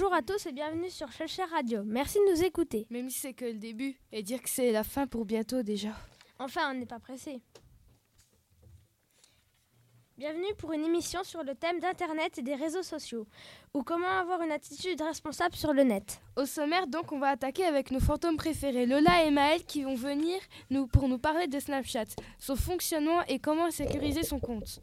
Bonjour à tous et bienvenue sur Chercher Radio. Merci de nous écouter. Même si c'est que le début, et dire que c'est la fin pour bientôt déjà. Enfin, on n'est pas pressé. Bienvenue pour une émission sur le thème d'Internet et des réseaux sociaux, ou comment avoir une attitude responsable sur le net. Au sommaire, donc, on va attaquer avec nos fantômes préférés, Lola et Maël, qui vont venir nous, pour nous parler de Snapchat, son fonctionnement et comment sécuriser son compte.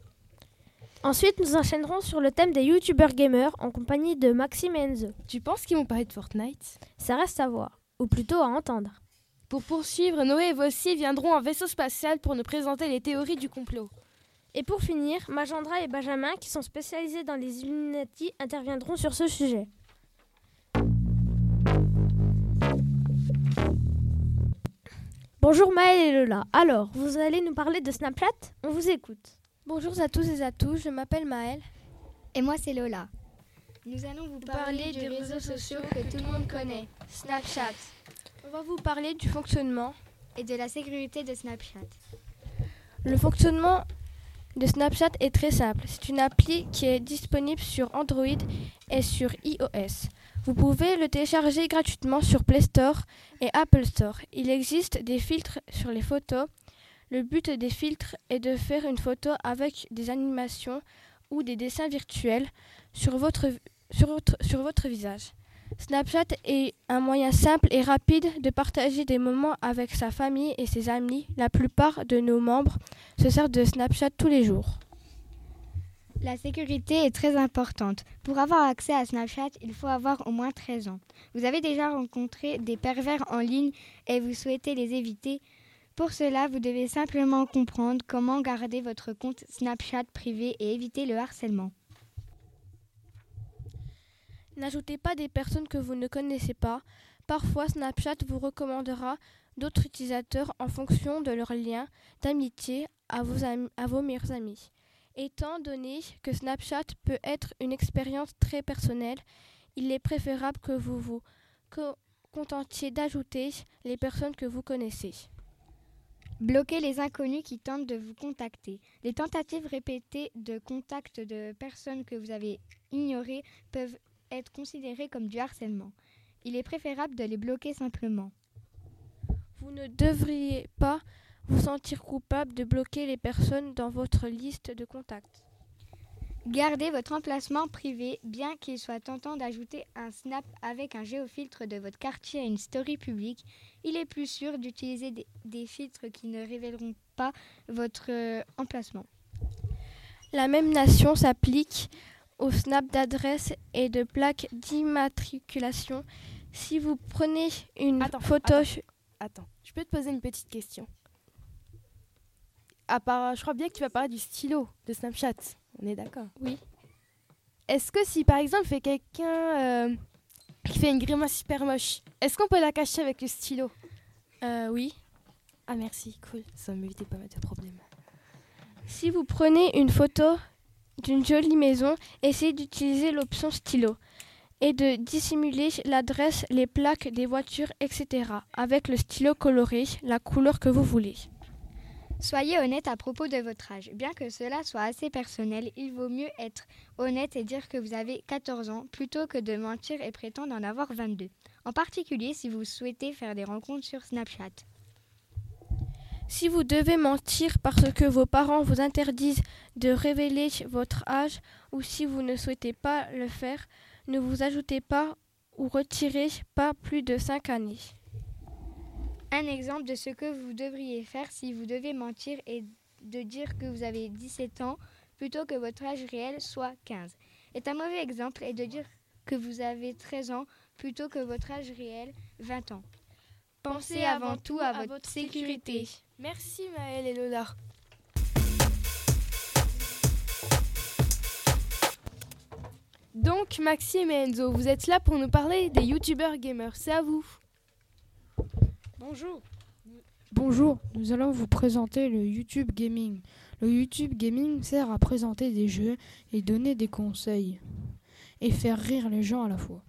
Ensuite, nous enchaînerons sur le thème des youtubeurs gamers en compagnie de Maxime et Enzo. Tu penses qu'ils vont parler de Fortnite? Ça reste à voir, ou plutôt à entendre. Pour poursuivre, Noé et Vossi viendront en vaisseau spatial pour nous présenter les théories du complot. Et pour finir, Magendra et Benjamin, qui sont spécialisés dans les Illuminati, interviendront sur ce sujet. Bonjour Maël et Lola. Alors, vous allez nous parler de Snapchat? On vous écoute. Bonjour à tous et à tous, je m'appelle Maël. Et moi c'est Lola. Nous allons vous parler du réseau social que tout le monde connaît, Snapchat. On va vous parler du fonctionnement et de la sécurité de Snapchat. Le fonctionnement de Snapchat est très simple. C'est une appli qui est disponible sur Android et sur iOS. Vous pouvez le télécharger gratuitement sur Play Store et Apple Store. Il existe des filtres sur les photos. Le but des filtres est de faire une photo avec des animations ou des dessins virtuels sur votre, sur votre, sur visage. Snapchat est un moyen simple et rapide de partager des moments avec sa famille et ses amis. La plupart de nos membres se servent de Snapchat tous les jours. La sécurité est très importante. Pour avoir accès à Snapchat, il faut avoir au moins 13 ans. Vous avez déjà rencontré des pervers en ligne et vous souhaitez les éviter. Pour cela, vous devez simplement comprendre comment garder votre compte Snapchat privé et éviter le harcèlement. N'ajoutez pas des personnes que vous ne connaissez pas. Parfois, Snapchat vous recommandera d'autres utilisateurs en fonction de leur lien d'amitié à vos meilleurs amis. Étant donné que Snapchat peut être une expérience très personnelle, il est préférable que vous vous contentiez d'ajouter les personnes que vous connaissez. Bloquez les inconnus qui tentent de vous contacter. Les tentatives répétées de contact de personnes que vous avez ignorées peuvent être considérés comme du harcèlement. Il est préférable de les bloquer simplement. Vous ne devriez pas vous sentir coupable de bloquer les personnes dans votre liste de contacts. Gardez votre emplacement privé, bien qu'il soit tentant d'ajouter un snap avec un géofiltre de votre quartier à une story publique. Il est plus sûr d'utiliser des, filtres qui ne révéleront pas votre euh, emplacement. La même nation s'applique au snap d'adresse et de plaque d'immatriculation. Si vous prenez une photo... Attends, je peux te poser une petite question. À part, je crois bien que tu vas parler du stylo de Snapchat. On est d'accord? Oui. Est-ce que si par exemple fait quelqu'un euh, qui fait une grimace super moche, est-ce qu'on peut la cacher avec le stylo? Euh, Oui. Ah merci, cool. Ça m'évite pas mal de problèmes. Si vous prenez une photo d'une jolie maison, essayez d'utiliser l'option stylo et de dissimuler l'adresse, les plaques des voitures, etc. avec le stylo coloré, la couleur que vous voulez. Soyez honnête à propos de votre âge. Bien que cela soit assez personnel, il vaut mieux être honnête et dire que vous avez 14 ans plutôt que de mentir et prétendre en avoir 22. En particulier si vous souhaitez faire des rencontres sur Snapchat. Si vous devez mentir parce que vos parents vous interdisent de révéler votre âge ou si vous ne souhaitez pas le faire, ne vous ajoutez pas ou retirez pas plus de 5 années. Un exemple de ce que vous devriez faire si vous devez mentir est de dire que vous avez 17 ans plutôt que votre âge réel soit 15. Et un mauvais exemple est de dire que vous avez 13 ans plutôt que votre âge réel 20 ans. Pensez avant tout à, votre sécurité. Merci Maëlle et Lola. Donc Maxime et Enzo, vous êtes là pour nous parler des youtubeurs gamers. C'est à vous. Bonjour. Bonjour, nous allons vous présenter le YouTube Gaming. Le YouTube Gaming sert à présenter des jeux et donner des conseils et faire rire les gens à la fois.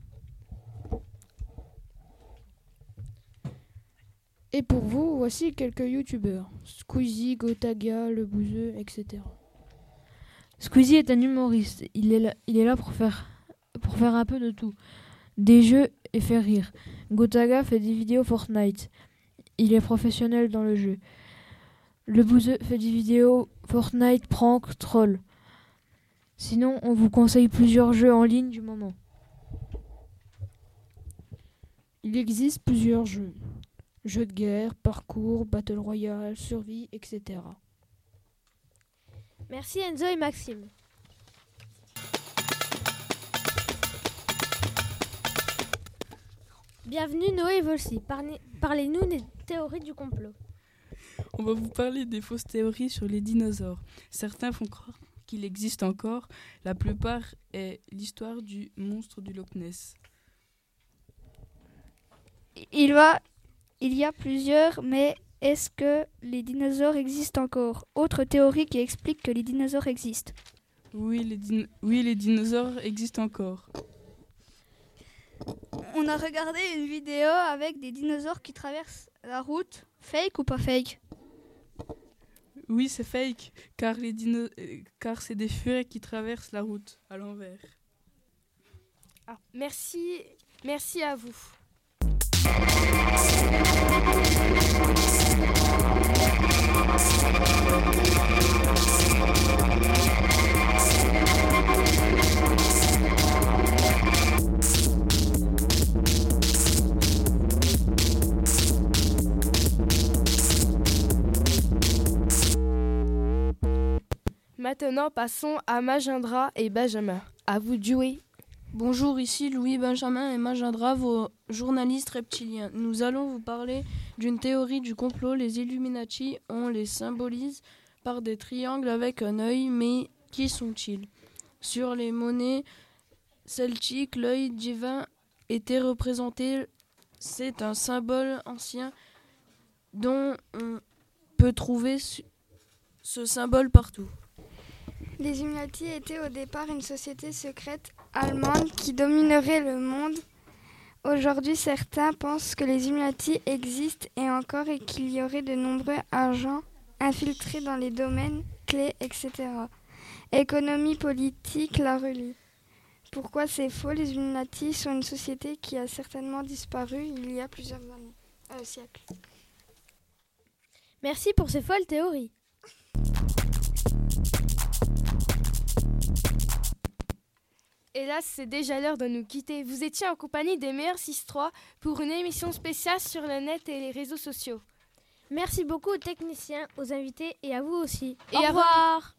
Et pour vous, voici quelques youtubeurs. Squeezie, Gotaga, Le Bouzeux, etc. Squeezie est un humoriste. Il est là, il est là pour, faire, pour faire un peu de tout. des jeux et faire rire. Gotaga fait des vidéos Fortnite. Il est professionnel dans le jeu. Le bouseux fait des vidéos Fortnite, prank, troll. Sinon, on vous conseille plusieurs jeux en ligne du moment. Il existe plusieurs jeux. Jeux de guerre, parcours, battle royale, survie, etc. Merci Enzo et Maxime. Bienvenue Noé Volsi. Parlez-nous théories du complot. On va vous parler des fausses théories sur les dinosaures. Certains font croire qu'il existe encore. La plupart est l'histoire du monstre du Loch Ness. Il, va, il y a plusieurs, mais est-ce que les dinosaures existent encore? Autre théorie qui explique que les dinosaures existent. Oui, les, oui, les dinosaures existent encore. On a regardé une vidéo avec des dinosaures qui traversent la route. Fake ou pas fake? Oui, c'est fake, car, les dino car c'est des furets qui traversent la route à l'envers. Ah, merci, merci à vous. Maintenant, passons à Magindra et Benjamin. À vous de. Bonjour, ici Louis Benjamin et Magindra, vos journalistes reptiliens. Nous allons vous parler d'une théorie du complot. Les Illuminati, on les symbolise par des triangles avec un œil, mais qui sont-ils? Sur les monnaies celtiques, l'œil divin était représenté. C'est un symbole ancien dont on peut trouver ce symbole partout. Les Illuminati étaient au départ une société secrète allemande qui dominerait le monde. Aujourd'hui, certains pensent que les Illuminati existent et encore et qu'il y aurait de nombreux agents infiltrés dans les domaines clés, etc. Économie politique la relie. Pourquoi c'est faux? Les Illuminati sont une société qui a certainement disparu il y a plusieurs années, euh, siècles. Merci pour ces folles théories. Hélas, c'est déjà l'heure de nous quitter. Vous étiez en compagnie des meilleurs 6-3 pour une émission spéciale sur le net et les réseaux sociaux. Merci beaucoup aux techniciens, aux invités et à vous aussi. Et Au revoir.